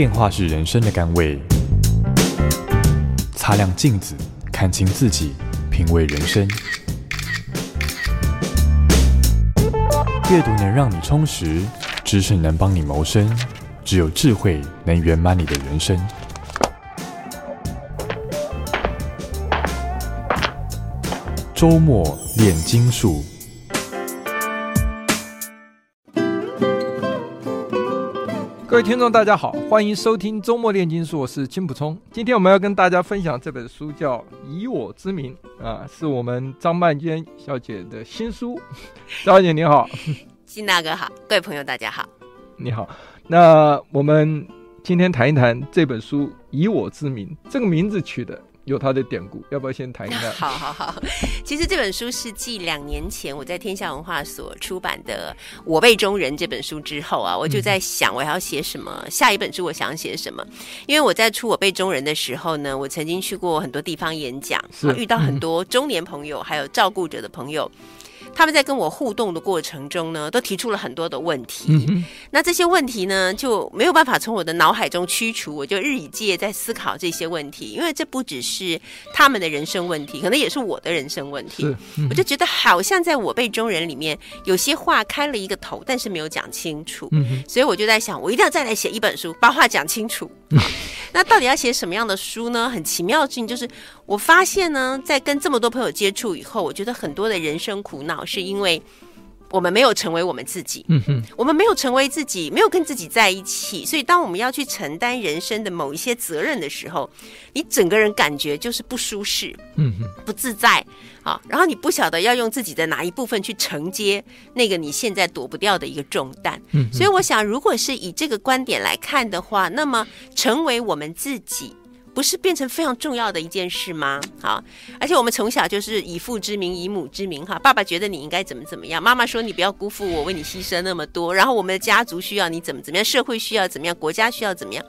变化是人生的甘味。擦亮镜子，看清自己，品味人生。阅读能让你充实，知识能帮你谋生，只有智慧能圆满你的人生。周末练金术。位听众，大家好，欢迎收听周末炼金术，我是金普聪。今天我们要跟大家分享这本书，叫《以我之名》啊，是我们张曼娟小姐的新书。张小姐你好，金大哥好，各位朋友大家好，你好。那我们今天谈一谈这本书《以我之名》，这个名字取的。有它的典故，要不要先谈一下？好好好，其实这本书是继两年前我在天下文化所出版的《我辈中人》这本书之后啊，我就在想我还要写什么，嗯、下一本书我想写什么。因为我在出《我辈中人》的时候呢，我曾经去过很多地方演讲，是遇到很多中年朋友，嗯、还有照顾者的朋友。他们在跟我互动的过程中呢，都提出了很多的问题。那这些问题呢，就没有办法从我的脑海中驱除。我就日以继夜在思考这些问题，因为这不只是他们的人生问题，可能也是我的人生问题。嗯、我就觉得好像在我辈中人里面，有些话开了一个头，但是没有讲清楚。嗯、所以我就在想，我一定要再来写一本书，把话讲清楚。那到底要写什么样的书呢？很奇妙的事情就是，我发现呢，在跟这么多朋友接触以后，我觉得很多的人生苦恼是因为我们没有成为我们自己。嗯哼，我们没有成为自己，没有跟自己在一起，所以当我们要去承担人生的某一些责任的时候，你整个人感觉就是不舒适，嗯哼，不自在。好，然后你不晓得要用自己的哪一部分去承接那个你现在躲不掉的一个重担，嗯，所以我想，如果是以这个观点来看的话，那么成为我们自己。不是变成非常重要的一件事吗？好，而且我们从小就是以父之名，以母之名，哈，爸爸觉得你应该怎么怎么样，妈妈说你不要辜负我，为你牺牲那么多，然后我们的家族需要你怎么怎么样，社会需要怎么样，国家需要怎么样，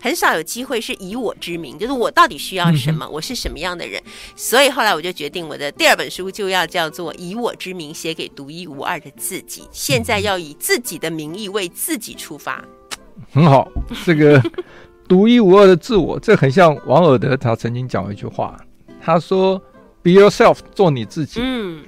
很少有机会是以我之名，就是我到底需要什么，我是什么样的人，所以后来我就决定我的第二本书就要叫做《以我之名写给独一无二的自己》，现在要以自己的名义为自己出发，很好，这个。独一无二的自我，这很像王尔德，他曾经讲过一句话，他说：“Be yourself，做你自己。”嗯，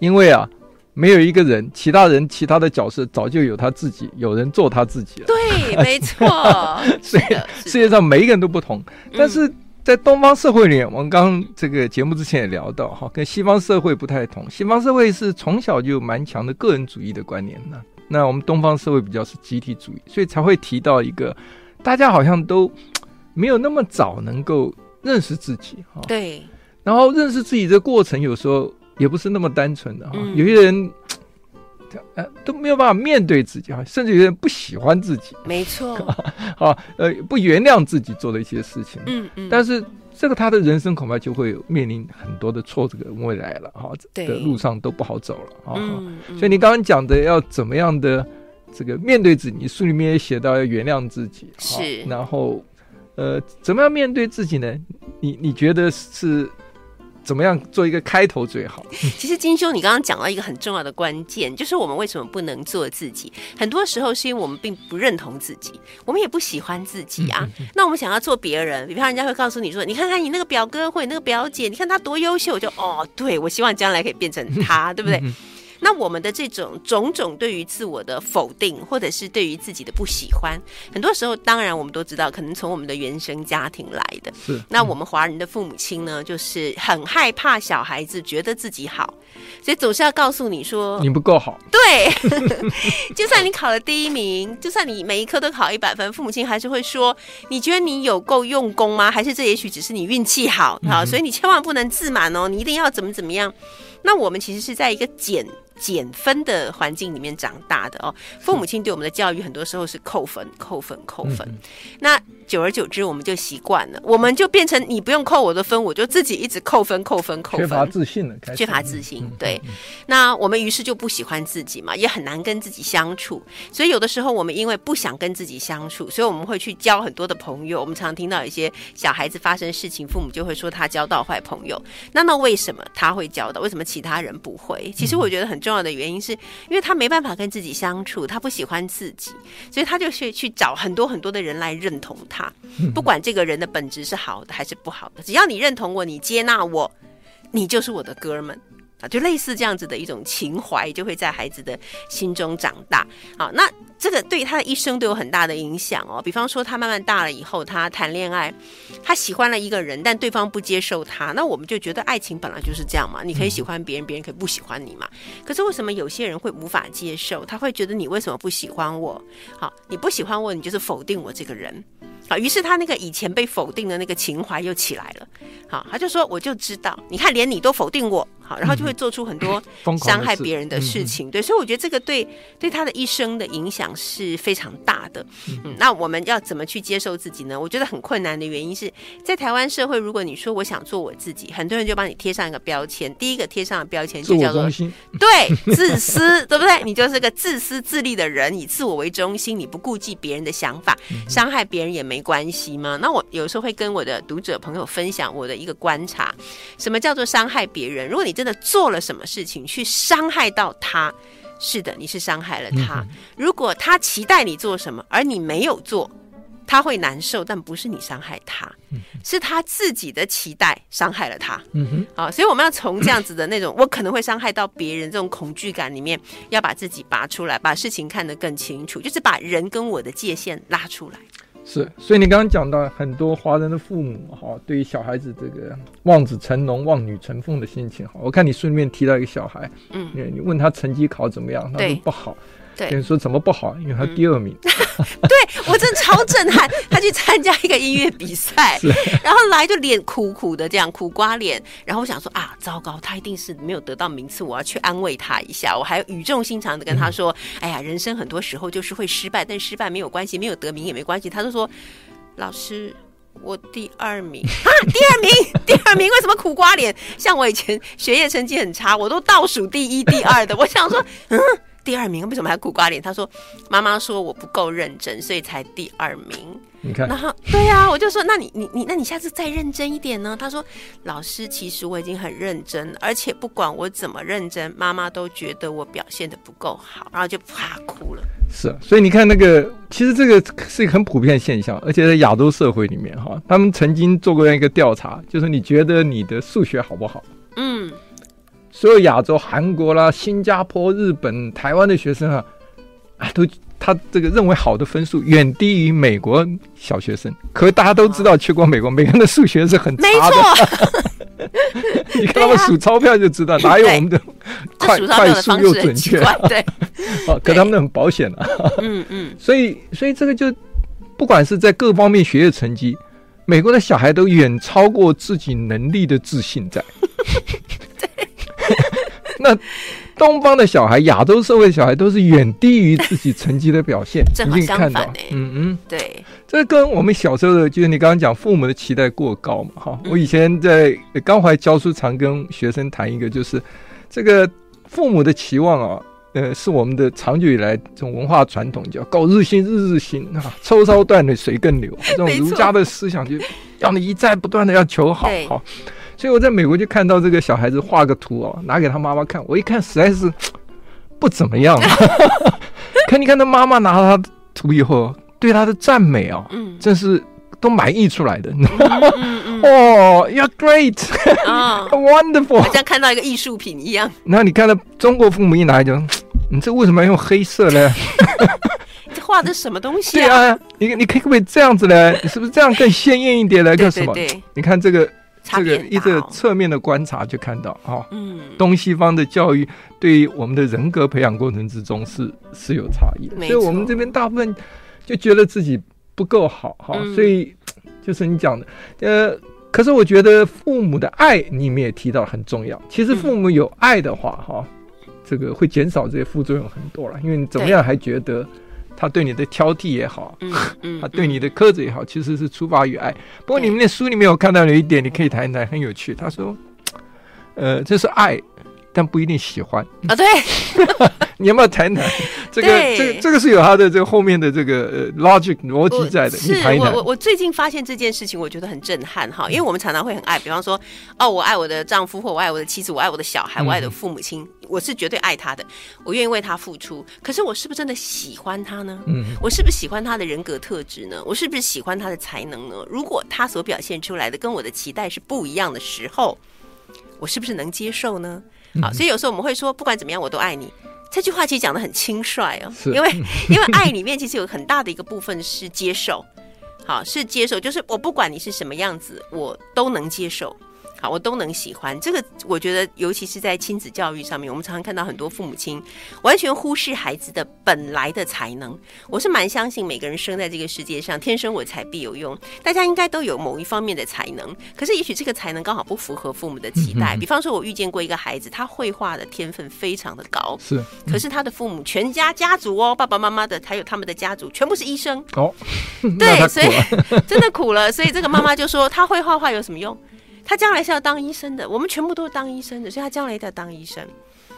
因为啊，没有一个人，其他人其他的角色早就有他自己，有人做他自己了。对，没错。所以世界上每一个人都不同，但是在东方社会里面，我们刚刚这个节目之前也聊到哈，跟西方社会不太同。西方社会是从小就蛮强的个人主义的观念的，那我们东方社会比较是集体主义，所以才会提到一个。大家好像都没有那么早能够认识自己哈，对。然后认识自己的过程有时候也不是那么单纯的哈，嗯、有些人呃都没有办法面对自己哈，甚至有些人不喜欢自己，没错。啊，呃，不原谅自己做的一些事情，嗯嗯。嗯，但是这个他的人生恐怕就会面临很多的挫折跟未来了哈，对的路上都不好走了啊。嗯嗯、所以你刚刚讲的要怎么样的？这个面对自己，你书里面也写到要原谅自己，是。然后，呃，怎么样面对自己呢？你你觉得是怎么样做一个开头最好？其实金兄，你刚刚讲到一个很重要的关键，就是我们为什么不能做自己？很多时候是因为我们并不认同自己，我们也不喜欢自己啊。那我们想要做别人，比方人家会告诉你说：“你看看你那个表哥或者那个表姐，你看他多优秀。”我就哦，对，我希望将来可以变成他，对不对？那我们的这种种种对于自我的否定，或者是对于自己的不喜欢，很多时候，当然我们都知道，可能从我们的原生家庭来的。是。那我们华人的父母亲呢，就是很害怕小孩子觉得自己好，所以总是要告诉你说你不够好。对。就算你考了第一名，就算你每一科都考一百分，父母亲还是会说：你觉得你有够用功吗？还是这也许只是你运气好？好。所以你千万不能自满哦，你一定要怎么怎么样。那我们其实是在一个减。减分的环境里面长大的哦，父母亲对我们的教育很多时候是扣分、扣分、扣分。嗯、那久而久之，我们就习惯了，我们就变成你不用扣我的分，我就自己一直扣分、扣分、扣分。缺乏自信了，缺乏自信。对，嗯、那我们于是就不喜欢自己嘛，也很难跟自己相处。所以有的时候，我们因为不想跟自己相处，所以我们会去交很多的朋友。我们常常听到一些小孩子发生事情，父母就会说他交到坏朋友。那那为什么他会交到？为什么其他人不会？其实我觉得很重重要的原因是，是因为他没办法跟自己相处，他不喜欢自己，所以他就去去找很多很多的人来认同他。不管这个人的本质是好的还是不好的，只要你认同我，你接纳我，你就是我的哥们。啊，就类似这样子的一种情怀，就会在孩子的心中长大。好，那这个对他的一生都有很大的影响哦。比方说，他慢慢大了以后，他谈恋爱，他喜欢了一个人，但对方不接受他，那我们就觉得爱情本来就是这样嘛，你可以喜欢别人，别人可以不喜欢你嘛。可是为什么有些人会无法接受？他会觉得你为什么不喜欢我？好，你不喜欢我，你就是否定我这个人。啊，于是他那个以前被否定的那个情怀又起来了。好，他就说，我就知道，你看连你都否定我，好，然后就会做出很多 伤害别人的事情。对，所以我觉得这个对对他的一生的影响是非常大的。嗯，那我们要怎么去接受自己呢？我觉得很困难的原因是在台湾社会，如果你说我想做我自己，很多人就帮你贴上一个标签。第一个贴上的标签就叫做 对自私，对不对？你就是个自私自利的人，以自我为中心，你不顾及别人的想法，伤害别人也没。没关系吗？那我有时候会跟我的读者朋友分享我的一个观察，什么叫做伤害别人？如果你真的做了什么事情去伤害到他，是的，你是伤害了他。如果他期待你做什么，而你没有做，他会难受，但不是你伤害他，是他自己的期待伤害了他。嗯哼，好，所以我们要从这样子的那种我可能会伤害到别人这种恐惧感里面，要把自己拔出来，把事情看得更清楚，就是把人跟我的界限拉出来。是，所以你刚刚讲到很多华人的父母哈，对于小孩子这个望子成龙、望女成凤的心情哈，我看你顺便提到一个小孩，嗯，你问他成绩考怎么样，他说不好。对，你说怎么不好？因为他第二名。嗯、对我真的超震撼，他去参加一个音乐比赛，然后来就脸苦苦的这样苦瓜脸，然后我想说啊，糟糕，他一定是没有得到名次，我要去安慰他一下。我还语重心长的跟他说，嗯、哎呀，人生很多时候就是会失败，但失败没有关系，没有得名也没关系。他就说，老师，我第二名啊，第二名，第二名，为什么苦瓜脸？像我以前学业成绩很差，我都倒数第一、第二的。我想说，嗯。第二名为什么还苦瓜脸？他说：“妈妈说我不够认真，所以才第二名。”你看，然后对呀、啊，我就说：“那你你你，那你下次再认真一点呢？”他说：“老师，其实我已经很认真，而且不管我怎么认真，妈妈都觉得我表现的不够好，然后就啪哭了。”是啊，所以你看那个，其实这个是一个很普遍的现象，而且在亚洲社会里面哈，他们曾经做过一个调查，就是你觉得你的数学好不好？嗯。所有亚洲、韩国啦、新加坡、日本、台湾的学生啊，啊，都他这个认为好的分数远低于美国小学生。可是大家都知道，去过美国，美国人的数学是很差的。你看他们数钞票就知道，哪有我们的快快速又准确？对，啊，可他们很保险啊。嗯嗯。所以，所以这个就不管是在各方面学业成绩，美国的小孩都远超过自己能力的自信在。那东方的小孩，亚洲社会的小孩都是远低于自己成绩的表现，正好相反。嗯嗯，对，这跟我们小时候的，就是你刚刚讲父母的期待过高嘛，哈。我以前在刚怀教书，常跟学生谈一个，就是这个父母的期望啊，呃，是我们的长久以来这种文化传统，叫“苟日新，日日新”啊，“ 抽烧断了水更流”，这种儒家的思想，就让你一再不断的要求好，好。所以我在美国就看到这个小孩子画个图哦，拿给他妈妈看。我一看实在是不怎么样。可你看他妈妈拿到他的图以后，对他的赞美哦，嗯，真是都满意出来的。哦，You're great，啊，wonderful，好像看到一个艺术品一样。然后你看到中国父母一拿就，你这为什么要用黑色呢？这画的什么东西啊？对啊，你你可不可以这样子呢？你是不是这样更鲜艳一点呢干什么？你看这个。这个一个侧面的观察就看到哈，嗯，东西方的教育对于我们的人格培养过程之中是是有差异的，所以我们这边大部分就觉得自己不够好哈，所以就是你讲的，呃，可是我觉得父母的爱你们也提到很重要，其实父母有爱的话哈，这个会减少这些副作用很多了，因为你怎么样还觉得。他对你的挑剔也好，嗯 嗯、他对你的苛责也好，其实是出发于爱。不过你们的书里面我看到有一点，你可以谈一谈，很有趣。他说：“呃，这是爱，但不一定喜欢啊。”对，你有没有谈谈？这这个这个这个是有他的这个后面的这个呃 logic 逻辑在的。是我我我最近发现这件事情，我觉得很震撼哈，因为我们常常会很爱，比方说哦，我爱我的丈夫，或我爱我的妻子，我爱我的小孩，我爱我的父母亲，嗯、我是绝对爱他的，我愿意为他付出。可是我是不是真的喜欢他呢？嗯，我是不是喜欢他的人格特质呢？我是不是喜欢他的才能呢？如果他所表现出来的跟我的期待是不一样的时候，我是不是能接受呢？好，所以有时候我们会说，不管怎么样，我都爱你。这句话其实讲得很轻率哦，因为 因为爱里面其实有很大的一个部分是接受，好，是接受，就是我不管你是什么样子，我都能接受。好，我都能喜欢这个。我觉得，尤其是在亲子教育上面，我们常常看到很多父母亲完全忽视孩子的本来的才能。我是蛮相信每个人生在这个世界上，天生我材必有用。大家应该都有某一方面的才能，可是也许这个才能刚好不符合父母的期待。比方说，我遇见过一个孩子，他绘画的天分非常的高，是，可是他的父母全家家族哦，爸爸妈妈的还有他们的家族全部是医生哦，对，所以 真的苦了。所以这个妈妈就说，他会画画有什么用？他将来是要当医生的，我们全部都是当医生的，所以他将来一定要当医生。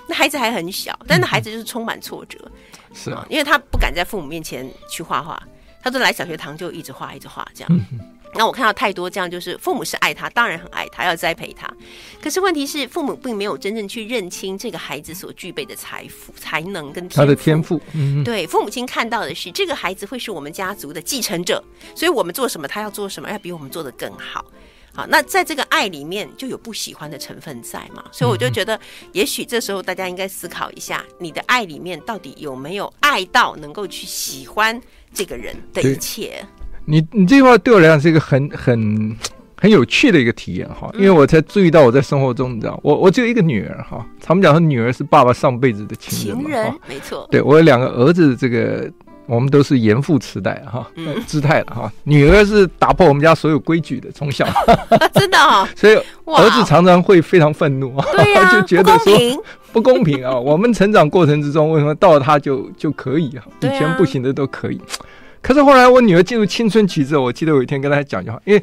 那孩子还很小，但那孩子就是充满挫折，是啊，因为他不敢在父母面前去画画，他都来小学堂就一直画，一直画这样。那我看到太多这样，就是父母是爱他，当然很爱他，要栽培他。可是问题是，父母并没有真正去认清这个孩子所具备的财富、才能跟他的天赋。嗯，对，父母亲看到的是这个孩子会是我们家族的继承者，所以我们做什么，他要做什么，要比我们做的更好。好，那在这个爱里面就有不喜欢的成分在嘛？所以我就觉得，也许这时候大家应该思考一下，你的爱里面到底有没有爱到能够去喜欢这个人的一切？你你这句话对我来讲是一个很很很有趣的一个体验哈，因为我才注意到我在生活中，你知道，我我只有一个女儿哈，他们讲说女儿是爸爸上辈子的情人，情人没错，对我有两个儿子，这个。我们都是严父慈代哈，姿态了哈。女儿是打破我们家所有规矩的，从小 真的哈，所以儿子常常会非常愤怒 啊，就觉得说不公平啊。我们成长过程之中，为什么到了他就就可以啊？以前不行的都可以。可是后来我女儿进入青春期之后，我记得有一天跟她讲句话，因为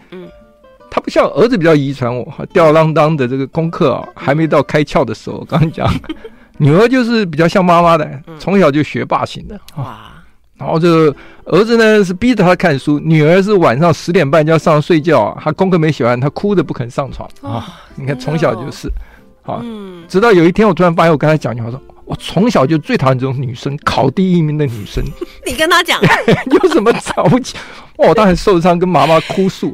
她不像儿子比较遗传我哈，吊儿郎当的这个功课啊，还没到开窍的时候。刚刚讲女儿就是比较像妈妈的，从小就学霸型的哇。然后这个儿子呢是逼着他看书，女儿是晚上十点半就要上睡觉啊，他功课没写完，他哭着不肯上床啊。你看从小就是，啊，直到有一天我突然发现，我跟他讲句话说，我从小就最讨厌这种女生，考第一名的女生。你跟他讲 有什么着急？哦，他很受伤，跟妈妈哭诉，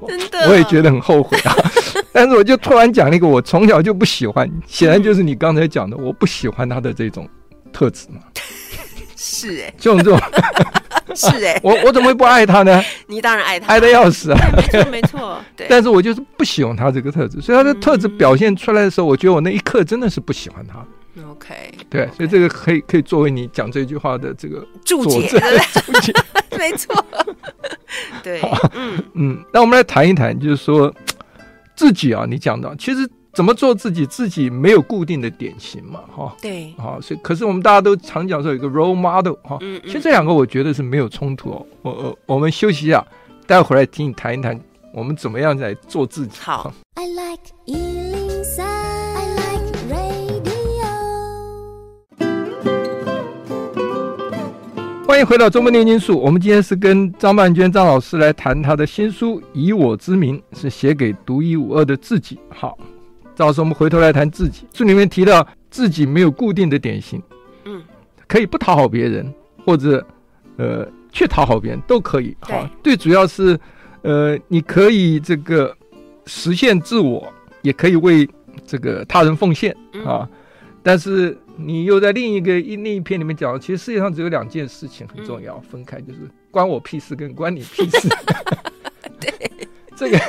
我也觉得很后悔啊。但是我就突然讲了一个我从小就不喜欢，显然就是你刚才讲的，我不喜欢她的这种特质嘛。是哎，这种这种 是哎，我我怎么会不爱他呢？你当然爱他，爱的要死啊！没错没错，对。但是我就是不喜欢他这个特质，所以他的特质表现出来的时候，我觉得我那一刻真的是不喜欢他。OK，对，所以这个可以可以作为你讲这句话的这个注解，注解，没错。对，嗯嗯，那我们来谈一谈，就是说自己啊，你讲到其实。怎么做自己？自己没有固定的典型嘛，哈。对，好，所以可是我们大家都常讲说有一个 role model 哈。嗯。其实这两个我觉得是没有冲突哦。我我我们休息一下，待会儿来听你谈一谈，我们怎么样来做自己。好。I like 103, I like radio。欢迎回到中文炼金术。我们今天是跟张曼娟张老师来谈她的新书《以我之名》，是写给独一无二的自己。好。到时候我们回头来谈自己。书里面提到自己没有固定的典型，嗯，可以不讨好别人，或者呃去讨好别人都可以。好，最主要是呃你可以这个实现自我，也可以为这个他人奉献啊。但是你又在另一个一另一篇里面讲，其实世界上只有两件事情很重要，分开就是关我屁事跟关你屁事。对，这个。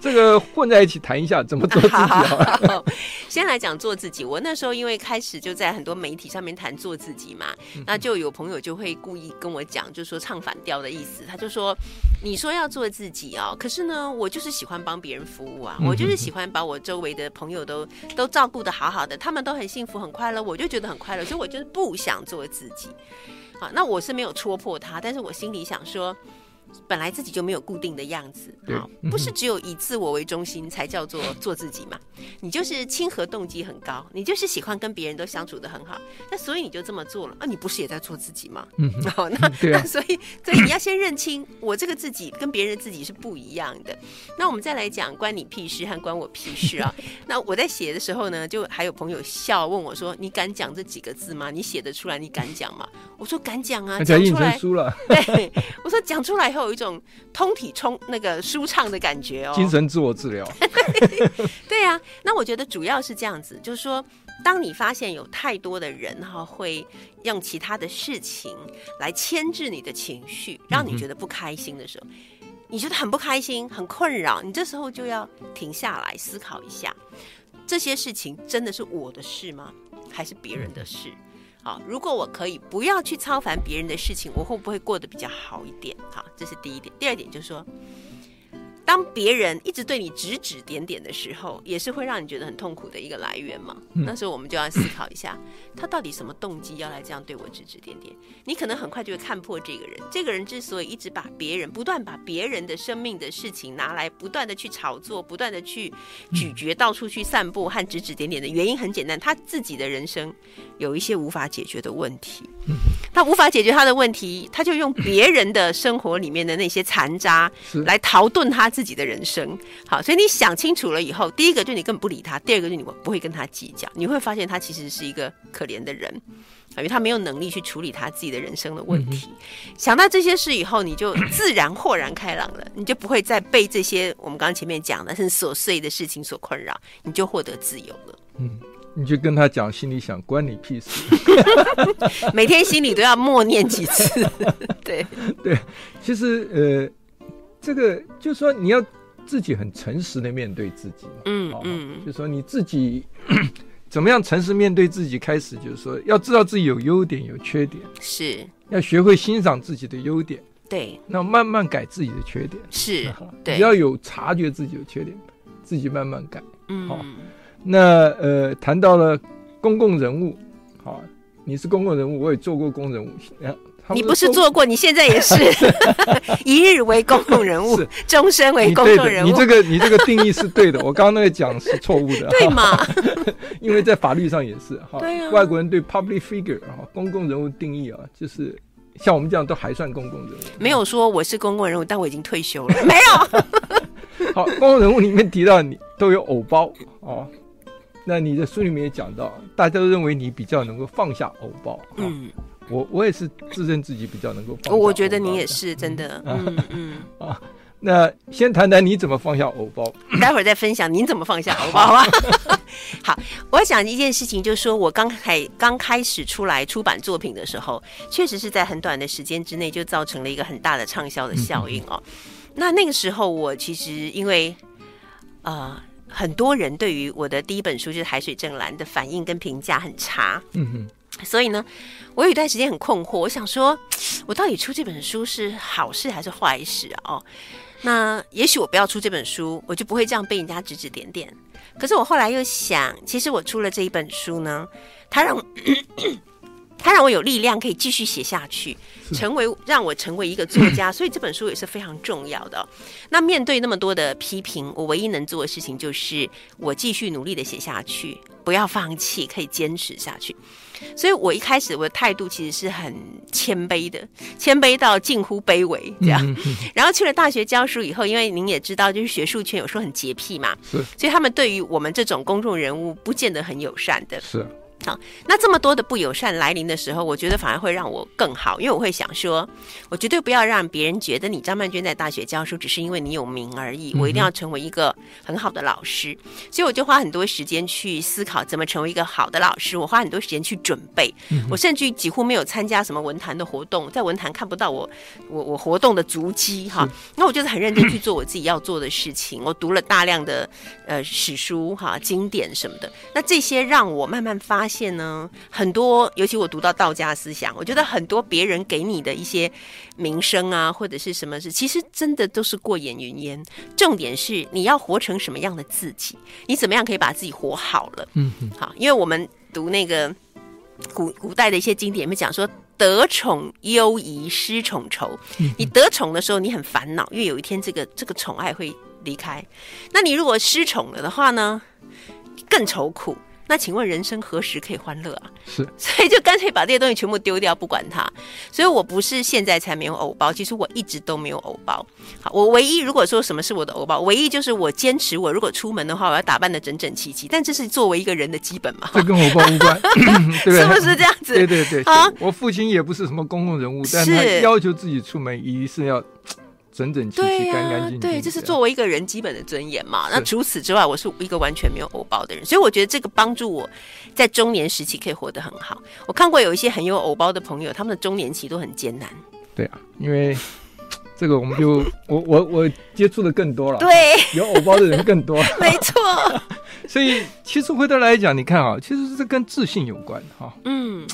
这个混在一起谈一下怎么做自己 好。先来讲做自己。我那时候因为开始就在很多媒体上面谈做自己嘛，那就有朋友就会故意跟我讲，就说唱反调的意思。他就说：“你说要做自己哦，可是呢，我就是喜欢帮别人服务啊，我就是喜欢把我周围的朋友都都照顾的好好的，他们都很幸福很快乐，我就觉得很快乐，所以我就是不想做自己。”好，那我是没有戳破他，但是我心里想说。本来自己就没有固定的样子，啊，不是只有以自我为中心才叫做 做自己嘛？你就是亲和动机很高，你就是喜欢跟别人都相处得很好，那所以你就这么做了啊？你不是也在做自己吗？嗯，好，那、啊、那所以所以你要先认清，我这个自己跟别人的自己是不一样的。那我们再来讲关你屁事和关我屁事啊？那我在写的时候呢，就还有朋友笑问我说：“你敢讲这几个字吗？你写得出来？你敢讲吗？”我说：“敢讲啊，讲出来。”对，我说讲出来以后有一种通体充那个舒畅的感觉哦，精神自我治疗。对啊，那我觉得主要是这样子，就是说，当你发现有太多的人哈会用其他的事情来牵制你的情绪，让你觉得不开心的时候，你觉得很不开心、很困扰，你这时候就要停下来思考一下，这些事情真的是我的事吗？还是别人的事？好，如果我可以不要去操烦别人的事情，我会不会过得比较好一点？好，这是第一点。第二点就是说。当别人一直对你指指点点的时候，也是会让你觉得很痛苦的一个来源嘛。嗯、那时候我们就要思考一下，他到底什么动机要来这样对我指指点点？你可能很快就会看破这个人。这个人之所以一直把别人不断把别人的生命的事情拿来不断的去炒作，不断的去咀嚼，到处去散布和指指点点的原因很简单，他自己的人生有一些无法解决的问题。他无法解决他的问题，他就用别人的生活里面的那些残渣来逃遁他自己。的人生，好，所以你想清楚了以后，第一个就你根本不理他，第二个就你不会跟他计较，你会发现他其实是一个可怜的人，因为他没有能力去处理他自己的人生的问题。嗯、想到这些事以后，你就自然豁然开朗了，你就不会再被这些我们刚刚前面讲的很琐碎的事情所困扰，你就获得自由了。嗯，你就跟他讲，心里想关你屁事，每天心里都要默念几次。对对，其实呃。这个就是说，你要自己很诚实的面对自己。嗯嗯，就是说你自己 怎么样诚实面对自己，开始就是说要知道自己有优点有缺点，是要学会欣赏自己的优点。对，那慢慢改自己的缺点。是，对，你要有察觉自己有缺点，自己慢慢改。嗯，好。那呃，谈到了公共人物，好，你是公共人物，我也做过公共人物。你不是做过，你现在也是 一日为公共人物，终身为公众人物。你这个你这个定义是对的，我刚刚那个讲是错误的，对吗？因为在法律上也是哈，对啊，外国人对 public figure 哈公共人物定义啊，就是像我们这样都还算公共人物。没有说我是公共人物，但我已经退休了。没有。好，公共人物里面提到你都有偶包哦，那你的书里面也讲到，大家都认为你比较能够放下偶包。嗯。我我也是自认自己比较能够放下。我觉得你也是真的，嗯嗯 啊。那先谈谈你怎么放下偶包，待会儿再分享您怎么放下偶包，好吧？好，我要讲一件事情，就是说我刚开刚开始出来出版作品的时候，确实是在很短的时间之内就造成了一个很大的畅销的效应哦。那那个时候我其实因为呃很多人对于我的第一本书就是《海水正蓝》的反应跟评价很差，嗯哼。所以呢，我有一段时间很困惑，我想说，我到底出这本书是好事还是坏事啊？哦，那也许我不要出这本书，我就不会这样被人家指指点点。可是我后来又想，其实我出了这一本书呢，它让它让我有力量可以继续写下去，成为让我成为一个作家，所以这本书也是非常重要的哦。那面对那么多的批评，我唯一能做的事情就是我继续努力的写下去，不要放弃，可以坚持下去。所以，我一开始我的态度其实是很谦卑的，谦卑到近乎卑微这样。嗯嗯、然后去了大学教书以后，因为您也知道，就是学术圈有时候很洁癖嘛，是所以他们对于我们这种公众人物不见得很友善的。是。好，那这么多的不友善来临的时候，我觉得反而会让我更好，因为我会想说，我绝对不要让别人觉得你张曼娟在大学教书只是因为你有名而已，我一定要成为一个很好的老师，所以我就花很多时间去思考怎么成为一个好的老师，我花很多时间去准备，我甚至于几乎没有参加什么文坛的活动，在文坛看不到我我我活动的足迹哈，那我就是很认真去做我自己要做的事情，我读了大量的呃史书哈经典什么的，那这些让我慢慢发。发现呢，很多，尤其我读到道家思想，我觉得很多别人给你的一些名声啊，或者是什么事，其实真的都是过眼云烟。重点是你要活成什么样的自己，你怎么样可以把自己活好了？嗯哼，好，因为我们读那个古古代的一些经典，里面讲说得宠忧疑，失宠愁。你得宠的时候，你很烦恼，因为有一天这个这个宠爱会离开。那你如果失宠了的话呢？更愁苦。那请问人生何时可以欢乐啊？是，所以就干脆把这些东西全部丢掉，不管它。所以我不是现在才没有偶包，其实我一直都没有偶包。好，我唯一如果说什么是我的偶包，唯一就是我坚持，我如果出门的话，我要打扮的整整齐齐。但这是作为一个人的基本嘛，这跟偶包无关，对是不是这样子？对对对。啊，我父亲也不是什么公共人物，但他要求自己出门一定是要。整整齐齐、干干净净，对，这是作为一个人基本的尊严嘛。那除此之外，我是一个完全没有偶包的人，所以我觉得这个帮助我在中年时期可以活得很好。我看过有一些很有偶包的朋友，他们的中年期都很艰难。对啊，因为这个我们就我我我接触的更多了，对，有偶包的人更多，没错。所以其实回头来讲，你看啊，其实是跟自信有关哈。嗯。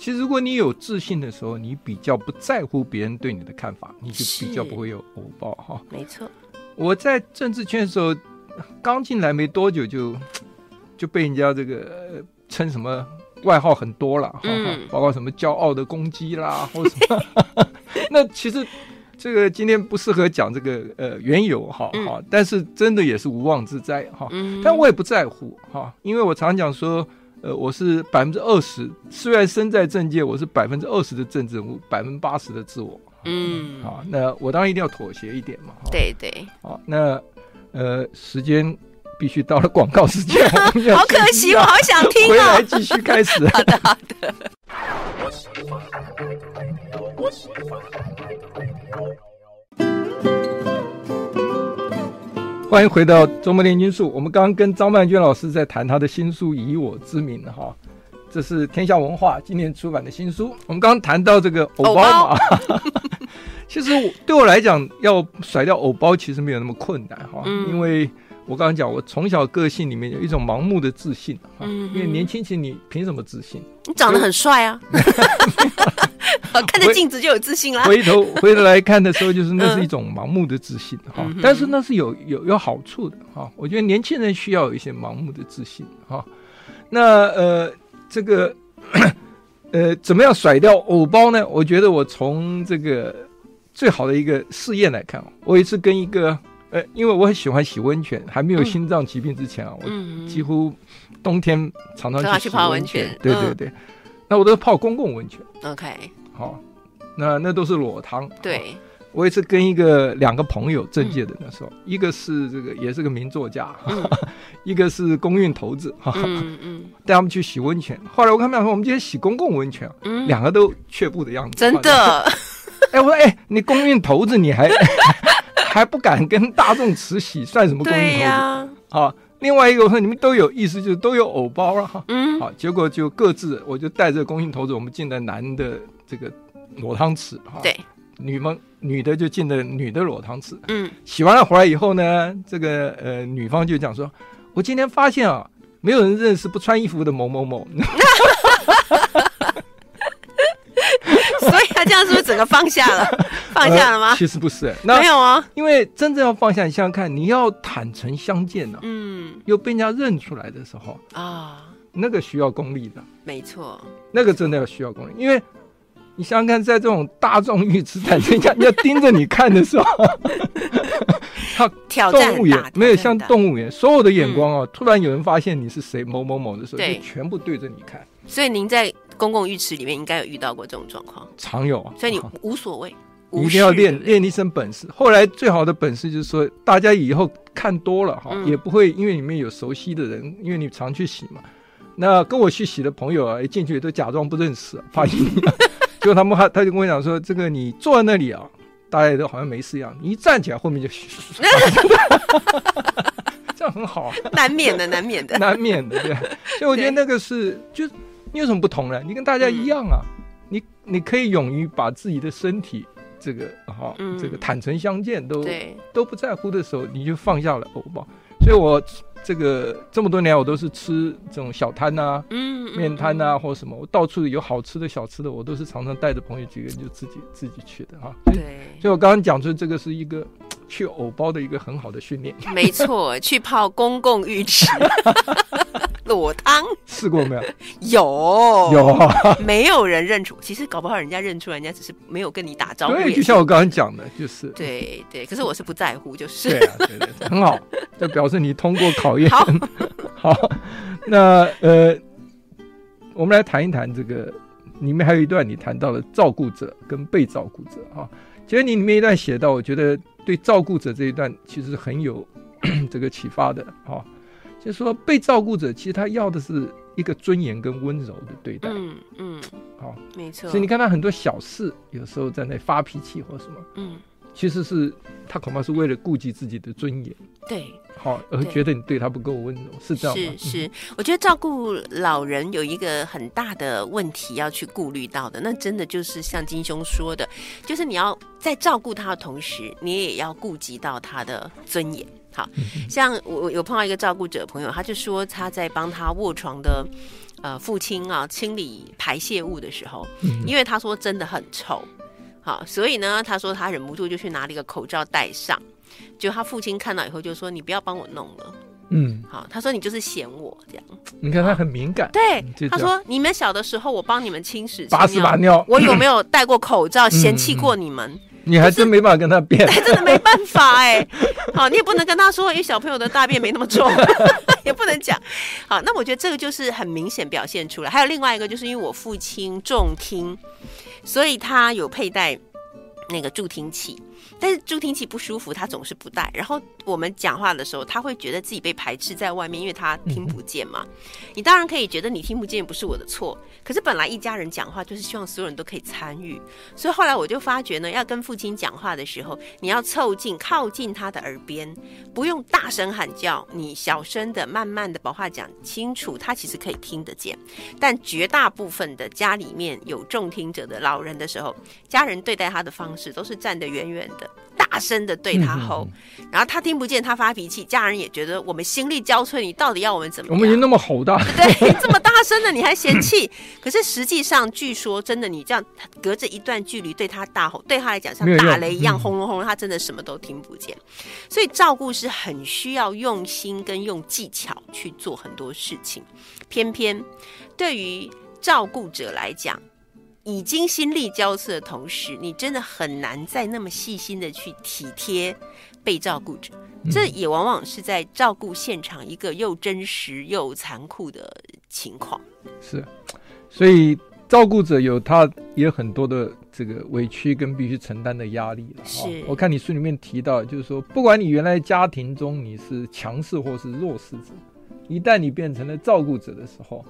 其实，如果你有自信的时候，你比较不在乎别人对你的看法，你就比较不会有偶包哈。没错，我在政治圈的时候，刚进来没多久就就被人家这个称什么外号很多了，嗯，包括什么骄傲的公鸡啦，或什么。那其实这个今天不适合讲这个呃缘由哈哈，但是真的也是无妄之灾哈。但我也不在乎哈，因为我常讲说。呃，我是百分之二十，虽然身在政界，我是百分之二十的政治人物，百分之八十的自我。嗯，好，那我当然一定要妥协一点嘛。对对。好，那呃，时间必须到了广告时间，好可惜，我好想听。回来继续开始。好的，好的。欢迎回到周末炼金术。我们刚刚跟张曼娟老师在谈她的新书《以我之名》哈，这是天下文化今年出版的新书。我们刚刚谈到这个偶包嘛，包 其实对我来讲，要甩掉偶包其实没有那么困难哈，嗯、因为我刚刚讲，我从小个性里面有一种盲目的自信哈，因为年轻时你凭什么自信？你长得很帅啊。看着镜子就有自信啦。回头回头来看的时候，就是那是一种盲目的自信哈。但是那是有有有好处的哈。我觉得年轻人需要有一些盲目的自信哈。那呃，这个 呃，怎么样甩掉偶包呢？我觉得我从这个最好的一个试验来看，我一次跟一个呃，因为我很喜欢洗温泉，还没有心脏疾病之前啊，我几乎冬天常常去泡温泉。对对对。那我都泡公共温泉，OK，好，那那都是裸汤。对，我也是跟一个两个朋友政界的那时候，一个是这个也是个名作家，一个是公运头子，嗯 嗯，带他们去洗温泉。后来我看他们说，我们今天洗公共温泉，两个都却步的样子。真的？哎，我说，哎，你公运头子，你还还不敢跟大众慈禧，算什么公运头子？对呀，好。另外一个我说你们都有意思，就是都有偶包了哈。嗯，好，结果就各自，我就带着公益投资，我们进了男的这个裸汤池哈。对，女们女的就进了女的裸汤池。嗯，洗完了回来以后呢，这个呃女方就讲说，我今天发现啊，没有人认识不穿衣服的某某某。所以他这样是不是整个放下了？放下了吗？呃、其实不是，那没有啊。因为真正要放下，你想想看，你要坦诚相见呢、啊，嗯，又被人家认出来的时候啊，那个需要功力的。没错，那个真的要需要功力，因为你想想看，在这种大众浴池坦诚相见，要盯着你看的时候，他挑战动物园没有像动物园所有的眼光啊，嗯、突然有人发现你是谁某某某的时候，对就全部对着你看。所以您在。公共浴池里面应该有遇到过这种状况，常有啊，所以你无所谓，一定要练练一身本事。后来最好的本事就是说，大家以后看多了哈，也不会因为里面有熟悉的人，因为你常去洗嘛。那跟我去洗的朋友啊，一进去都假装不认识，怕你。结果他们还他就跟我讲说，这个你坐在那里啊，大家也都好像没事一样，你一站起来后面就，这样很好，难免的，难免的，难免的，对。所以我觉得那个是就。你有什么不同呢？你跟大家一样啊，嗯、你你可以勇于把自己的身体这个哈，嗯、这个坦诚相见，都都不在乎的时候，你就放下了偶包。所以我这个这么多年，我都是吃这种小摊呐，嗯，面摊啊，或什么，我到处有好吃的小吃的，我都是常常带着朋友几个人就自己自己去的哈。对，所以我刚刚讲出这个是一个 去偶包的一个很好的训练。没错，去泡公共浴池。裸汤试过没有？有 有，没有人认出。其实搞不好人家认出，人家只是没有跟你打招呼。对，就像我刚刚讲的，就是对对。可是我是不在乎，就是对啊，对对，很好，就表示你通过考验。好，好，那呃，我们来谈一谈这个，里面还有一段你谈到了照顾者跟被照顾者啊。其实你里面一段写到，我觉得对照顾者这一段其实很有 这个启发的啊。就是说被照顾者其实他要的是一个尊严跟温柔的对待。嗯嗯，好，没错。所以你看他很多小事，有时候在那发脾气或什么，嗯，其实是他恐怕是为了顾及自己的尊严。对。好，而觉得你对他不够温柔，是这样吗？是是，我觉得照顾老人有一个很大的问题要去顾虑到的，那真的就是像金兄说的，就是你要在照顾他的同时，你也要顾及到他的尊严。好，像我有碰到一个照顾者朋友，他就说他在帮他卧床的呃父亲啊清理排泄物的时候，因为他说真的很臭，好，所以呢，他说他忍不住就去拿了一个口罩戴上。就他父亲看到以后就说：“你不要帮我弄了。”嗯，好，他说：“你就是嫌我这样。”你看他很敏感。对，他说：“你们小的时候，我帮你们清屎把屎把尿，我有没有戴过口罩？嫌弃过你们？你还真没办法跟他辩，真的没办法哎。好，你也不能跟他说，因为小朋友的大便没那么重，也不能讲。好，那我觉得这个就是很明显表现出来。还有另外一个，就是因为我父亲重听，所以他有佩戴那个助听器。”但是助听器不舒服，他总是不戴。然后我们讲话的时候，他会觉得自己被排斥在外面，因为他听不见嘛。你当然可以觉得你听不见不是我的错，可是本来一家人讲话就是希望所有人都可以参与。所以后来我就发觉呢，要跟父亲讲话的时候，你要凑近靠近他的耳边，不用大声喊叫，你小声的、慢慢的把话讲清楚，他其实可以听得见。但绝大部分的家里面有重听者的老人的时候，家人对待他的方式都是站得远远的。大声的对他吼，嗯、然后他听不见，他发脾气，家人也觉得我们心力交瘁，你到底要我们怎么样？我们已经那么吼大，对，这么大声的你还嫌弃？可是实际上，据说真的，你这样隔着一段距离对他大吼，对他来讲像打雷一样轰隆轰隆，他真的什么都听不见。所以照顾是很需要用心跟用技巧去做很多事情，偏偏对于照顾者来讲。已经心力交瘁的同时，你真的很难再那么细心的去体贴被照顾者，这也往往是在照顾现场一个又真实又残酷的情况。是，所以照顾者有他也有很多的这个委屈跟必须承担的压力了。是、哦，我看你书里面提到，就是说，不管你原来家庭中你是强势或是弱势者，一旦你变成了照顾者的时候，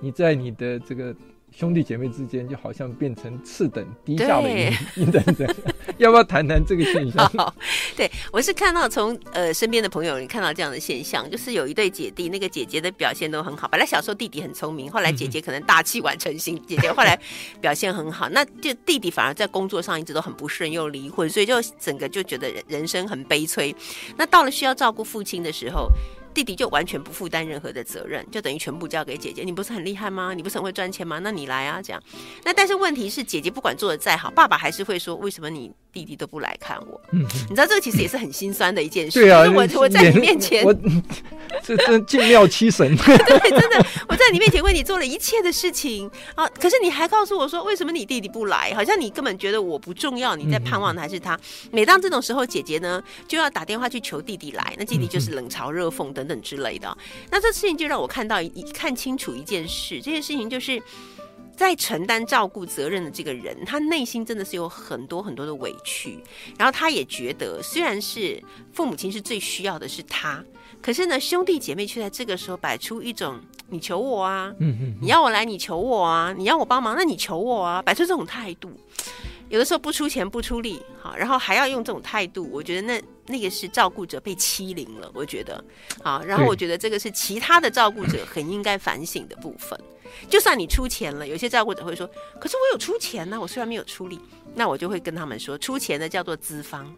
你在你的这个。兄弟姐妹之间就好像变成次等低下的 一等人，要不要谈谈这个现象？好，对，我是看到从呃身边的朋友，你看到这样的现象，就是有一对姐弟，那个姐姐的表现都很好。本来小时候弟弟很聪明，后来姐姐可能大器晚成型，姐姐后来表现很好，那就弟弟反而在工作上一直都很不顺，又离婚，所以就整个就觉得人人生很悲催。那到了需要照顾父亲的时候。弟弟就完全不负担任何的责任，就等于全部交给姐姐。你不是很厉害吗？你不是很会赚钱吗？那你来啊，这样。那但是问题是，姐姐不管做的再好，爸爸还是会说：为什么你？弟弟都不来看我，嗯，你知道这个其实也是很心酸的一件事。对啊，我我在你面前，我 这这尽庙七神，对，真的，我在你面前为你做了一切的事情啊，可是你还告诉我说，为什么你弟弟不来？好像你根本觉得我不重要，你在盼望的还是他。每当这种时候，姐姐呢就要打电话去求弟弟来，那弟弟就是冷嘲热讽等等之类的。那这事情就让我看到一看清楚一件事，这件事情就是。在承担照顾责任的这个人，他内心真的是有很多很多的委屈，然后他也觉得，虽然是父母亲是最需要的是他，可是呢，兄弟姐妹却在这个时候摆出一种你求我啊，嗯嗯你要我来，你求我啊，你要我帮忙，那你求我啊，摆出这种态度，有的时候不出钱不出力，好，然后还要用这种态度，我觉得那那个是照顾者被欺凌了，我觉得，好，然后我觉得这个是其他的照顾者很应该反省的部分。就算你出钱了，有些照顾者会说：“可是我有出钱呢、啊，我虽然没有出力。”那我就会跟他们说：“出钱的叫做资方，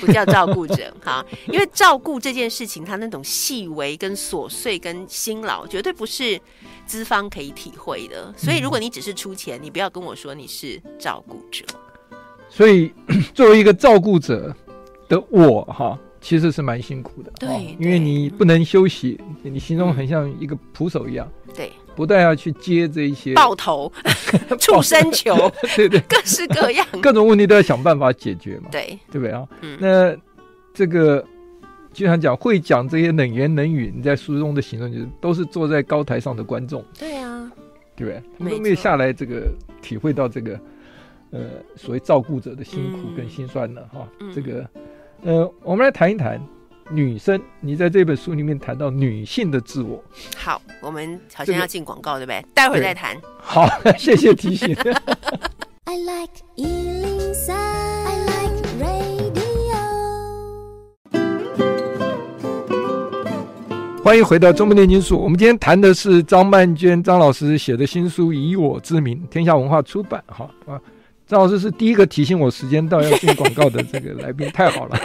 不叫照顾者 哈。因为照顾这件事情，他那种细微、跟琐碎、跟辛劳，绝对不是资方可以体会的。所以，如果你只是出钱，你不要跟我说你是照顾者。所以，作为一个照顾者的我哈，其实是蛮辛苦的。对，对，因为你不能休息，你心中很像一个捕手一样。对。不但要去接这一些爆头、畜生球，对对，各式各样，各种问题都要想办法解决嘛，对，对不对啊？嗯，那这个经常讲会讲这些冷言冷语，你在书中的形容就是都是坐在高台上的观众。对啊，对不对？他们都没有下来这个体会到这个呃所谓照顾者的辛苦跟辛酸呢。哈、嗯哦。这个呃，我们来谈一谈女生。你在这本书里面谈到女性的自我。好，我们好像要进广告，这个、对不对？待会儿再谈。好，谢谢提醒。I like 欢迎回到中部炼金术。我们今天谈的是张曼娟张老师写的新书《以我之名》，天下文化出版。哈啊，张老师是第一个提醒我时间到要进广告的这个来宾，太好了。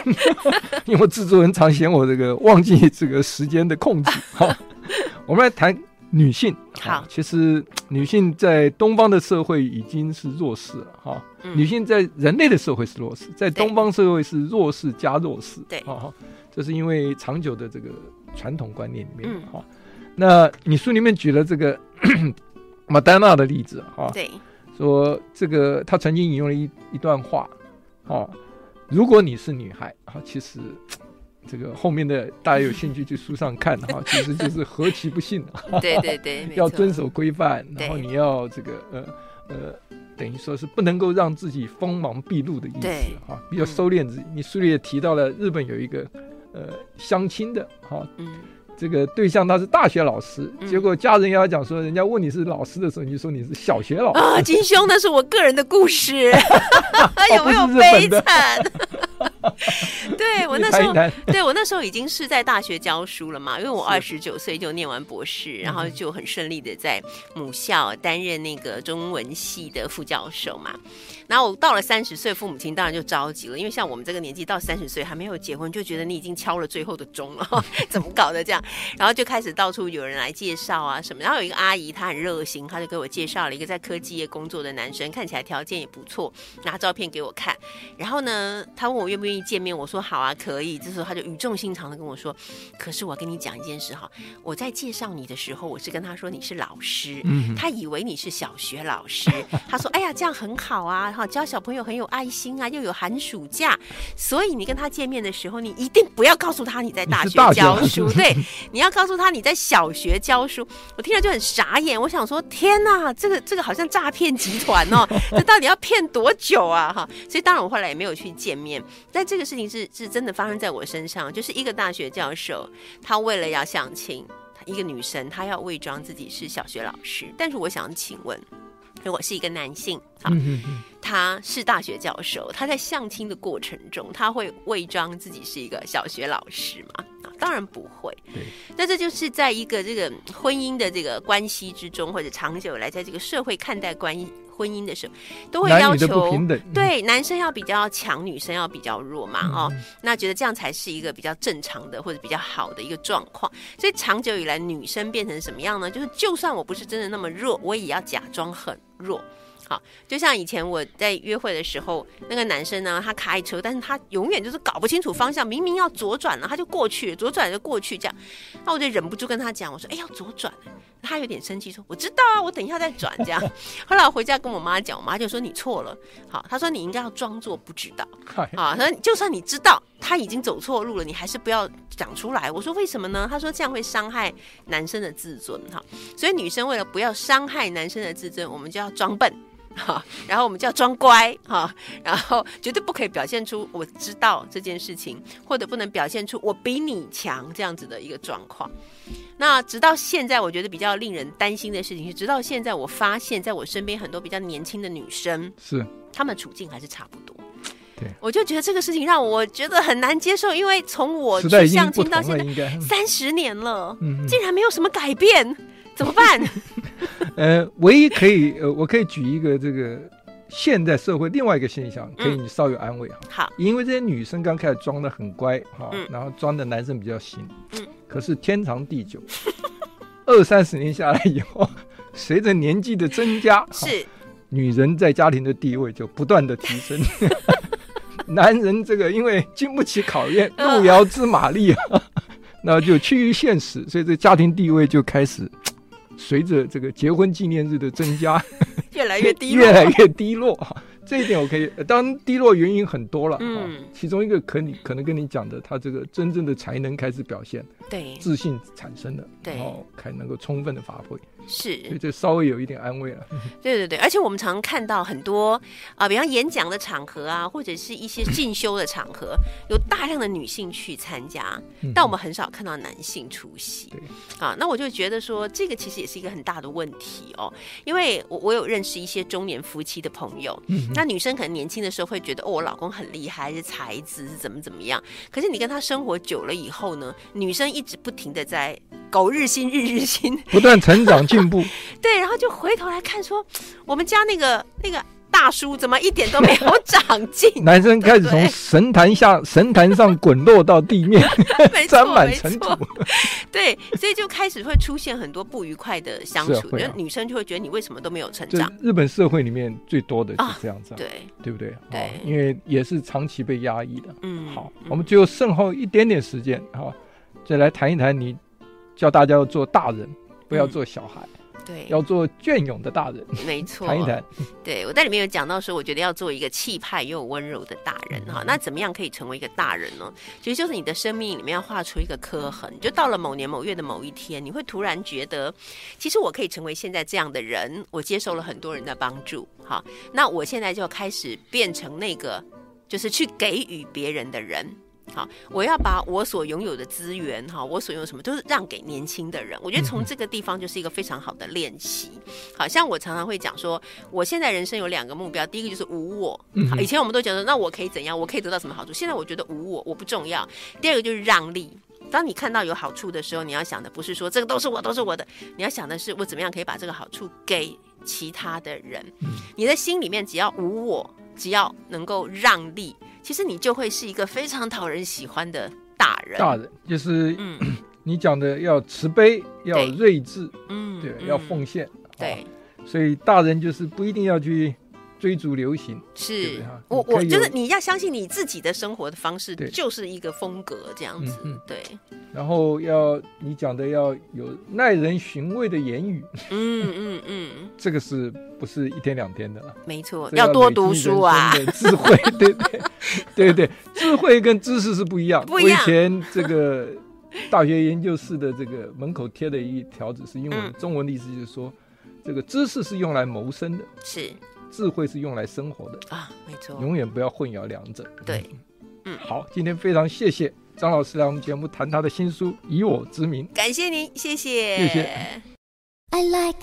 因为制作人常嫌我这个忘记这个时间的控制。哈，我们来谈。女性好，其实女性在东方的社会已经是弱势了哈。嗯、女性在人类的社会是弱势，在东方社会是弱势加弱势。对，哈，这是因为长久的这个传统观念里面哈、嗯。那你书里面举了这个马丹娜的例子哈，对，说这个他曾经引用了一一段话，哈，如果你是女孩，哈，其实。这个后面的大家有兴趣去书上看哈，其实就是何其不幸啊！对对对，要遵守规范，然后你要这个呃呃，等于说是不能够让自己锋芒毕露的意思哈，比较收敛自己。嗯、你书里也提到了日本有一个呃相亲的哈，嗯，这个对象他是大学老师，嗯、结果家人要讲说，人家问你是老师的时候，你就说你是小学老师。啊，金兄，那是我个人的故事，有没有悲惨？对我那时候，对我那时候已经是在大学教书了嘛，因为我二十九岁就念完博士，然后就很顺利的在母校担任那个中文系的副教授嘛。然后我到了三十岁，父母亲当然就着急了，因为像我们这个年纪到三十岁还没有结婚，就觉得你已经敲了最后的钟了，怎么搞的这样？然后就开始到处有人来介绍啊什么。然后有一个阿姨，她很热心，她就给我介绍了一个在科技业工作的男生，看起来条件也不错，拿照片给我看。然后呢，他问我愿不愿意见面，我说好啊，可以。这时候他就语重心长的跟我说：“可是我跟你讲一件事哈，我在介绍你的时候，我是跟他说你是老师，他以为你是小学老师。他说：哎呀，这样很好啊。” 哈，教小朋友很有爱心啊，又有寒暑假，所以你跟他见面的时候，你一定不要告诉他你在大学教书，对，你要告诉他你在小学教书。我听了就很傻眼，我想说，天哪，这个这个好像诈骗集团哦，这到底要骗多久啊？哈，所以当然我后来也没有去见面，但这个事情是是真的发生在我身上，就是一个大学教授，他为了要相亲，一个女生，她要伪装自己是小学老师，但是我想请问。如果是一个男性，啊，他是大学教授，他在相亲的过程中，他会伪装自己是一个小学老师吗？啊，当然不会。那这就是在一个这个婚姻的这个关系之中，或者长久以来在这个社会看待关系。婚姻的时候，都会要求对男生要比较强，女生要比较弱嘛，哦，那觉得这样才是一个比较正常的或者比较好的一个状况。所以长久以来，女生变成什么样呢？就是就算我不是真的那么弱，我也要假装很弱。好，就像以前我在约会的时候，那个男生呢，他开车，但是他永远就是搞不清楚方向，明明要左转了，他就过去，左转就过去这样。那我就忍不住跟他讲，我说：“哎，要左转。”他有点生气，说：“我知道啊，我等一下再转。”这样。后来我回家跟我妈讲，我妈就说：“你错了。”好，他说：“你应该要装作不知道。” 啊，他说：“就算你知道他已经走错路了，你还是不要讲出来。”我说：“为什么呢？”他说：“这样会伤害男生的自尊。”哈，所以女生为了不要伤害男生的自尊，我们就要装笨。哈，然后我们就要装乖哈，然后绝对不可以表现出我知道这件事情，或者不能表现出我比你强这样子的一个状况。那直到现在，我觉得比较令人担心的事情是，直到现在我发现，在我身边很多比较年轻的女生，是她们处境还是差不多。对，我就觉得这个事情让我觉得很难接受，因为从我去相亲到现在三十年了，竟然没有什么改变。怎么办？呃，唯一可以呃，我可以举一个这个现在社会另外一个现象，可以你稍有安慰哈。好、嗯，因为这些女生刚开始装的很乖哈、嗯，然后装的男生比较行。嗯。可是天长地久，二三十年下来以后，随着年纪的增加，是女人在家庭的地位就不断的提升。男人这个因为经不起考验，路遥知马力啊，那就趋于现实，所以这家庭地位就开始。随着这个结婚纪念日的增加，越来越低，越来越低落。这一点我可以。当然低落原因很多了，嗯、哦，其中一个可你可能跟你讲的，他这个真正的才能开始表现，对，自信产生了，对，然后才能够充分的发挥。是，所以这稍微有一点安慰了。对对对，而且我们常常看到很多啊、呃，比方演讲的场合啊，或者是一些进修的场合，有大量的女性去参加，但我们很少看到男性出席。对。啊，那我就觉得说，这个其实也是一个很大的问题哦，因为我我有认识一些中年夫妻的朋友，嗯、那女生可能年轻的时候会觉得哦，我老公很厉害，是才子，是怎么怎么样，可是你跟他生活久了以后呢，女生一直不停的在苟日新，日日新，不断成长。进步 对，然后就回头来看说，我们家那个那个大叔怎么一点都没有 长进？男生开始从神坛下神坛上滚落到地面，沾满尘土。对，所以就开始会出现很多不愉快的相处，因为、啊、女生就会觉得你为什么都没有成长？日本社会里面最多的是这样子、对对不对？对，因为也是长期被压抑的。嗯，好，我们就剩后一点点时间，好，再来谈一谈你教大家要做大人。不要做小孩，嗯、对，要做隽永的大人，没错。谈一谈，对我在里面有讲到说，我觉得要做一个气派又温柔的大人哈、嗯。那怎么样可以成为一个大人呢？其实就是你的生命里面要画出一个刻痕，就到了某年某月的某一天，你会突然觉得，其实我可以成为现在这样的人。我接受了很多人的帮助，哈，那我现在就开始变成那个，就是去给予别人的人。好，我要把我所拥有的资源，哈，我所拥有什么都是让给年轻的人。我觉得从这个地方就是一个非常好的练习。好像我常常会讲说，我现在人生有两个目标，第一个就是无我。好，以前我们都讲说，那我可以怎样？我可以得到什么好处？现在我觉得无我，我不重要。第二个就是让利。当你看到有好处的时候，你要想的不是说这个都是我，都是我的，你要想的是我怎么样可以把这个好处给其他的人。你的心里面只要无我，只要能够让利。其实你就会是一个非常讨人喜欢的大人。大人就是，嗯，你讲的要慈悲，要睿智，嗯，对，要奉献，对。所以大人就是不一定要去追逐流行，是。我我就是你要相信你自己的生活的方式就是一个风格这样子，对。然后要你讲的要有耐人寻味的言语，嗯嗯嗯，这个是不是一天两天的了？没错，要多读书啊，智慧，对对对对，智慧跟知识是不一样。不一样。我以前这个大学研究室的这个门口贴的一条子是英文，嗯、中文的意思就是说，这个知识是用来谋生的，是。智慧是用来生活的。啊，没错，永远不要混淆两者。对，嗯，好，今天非常谢谢张老师来我们节目谈他的新书《以我之名》，感谢您，谢谢，谢谢。I like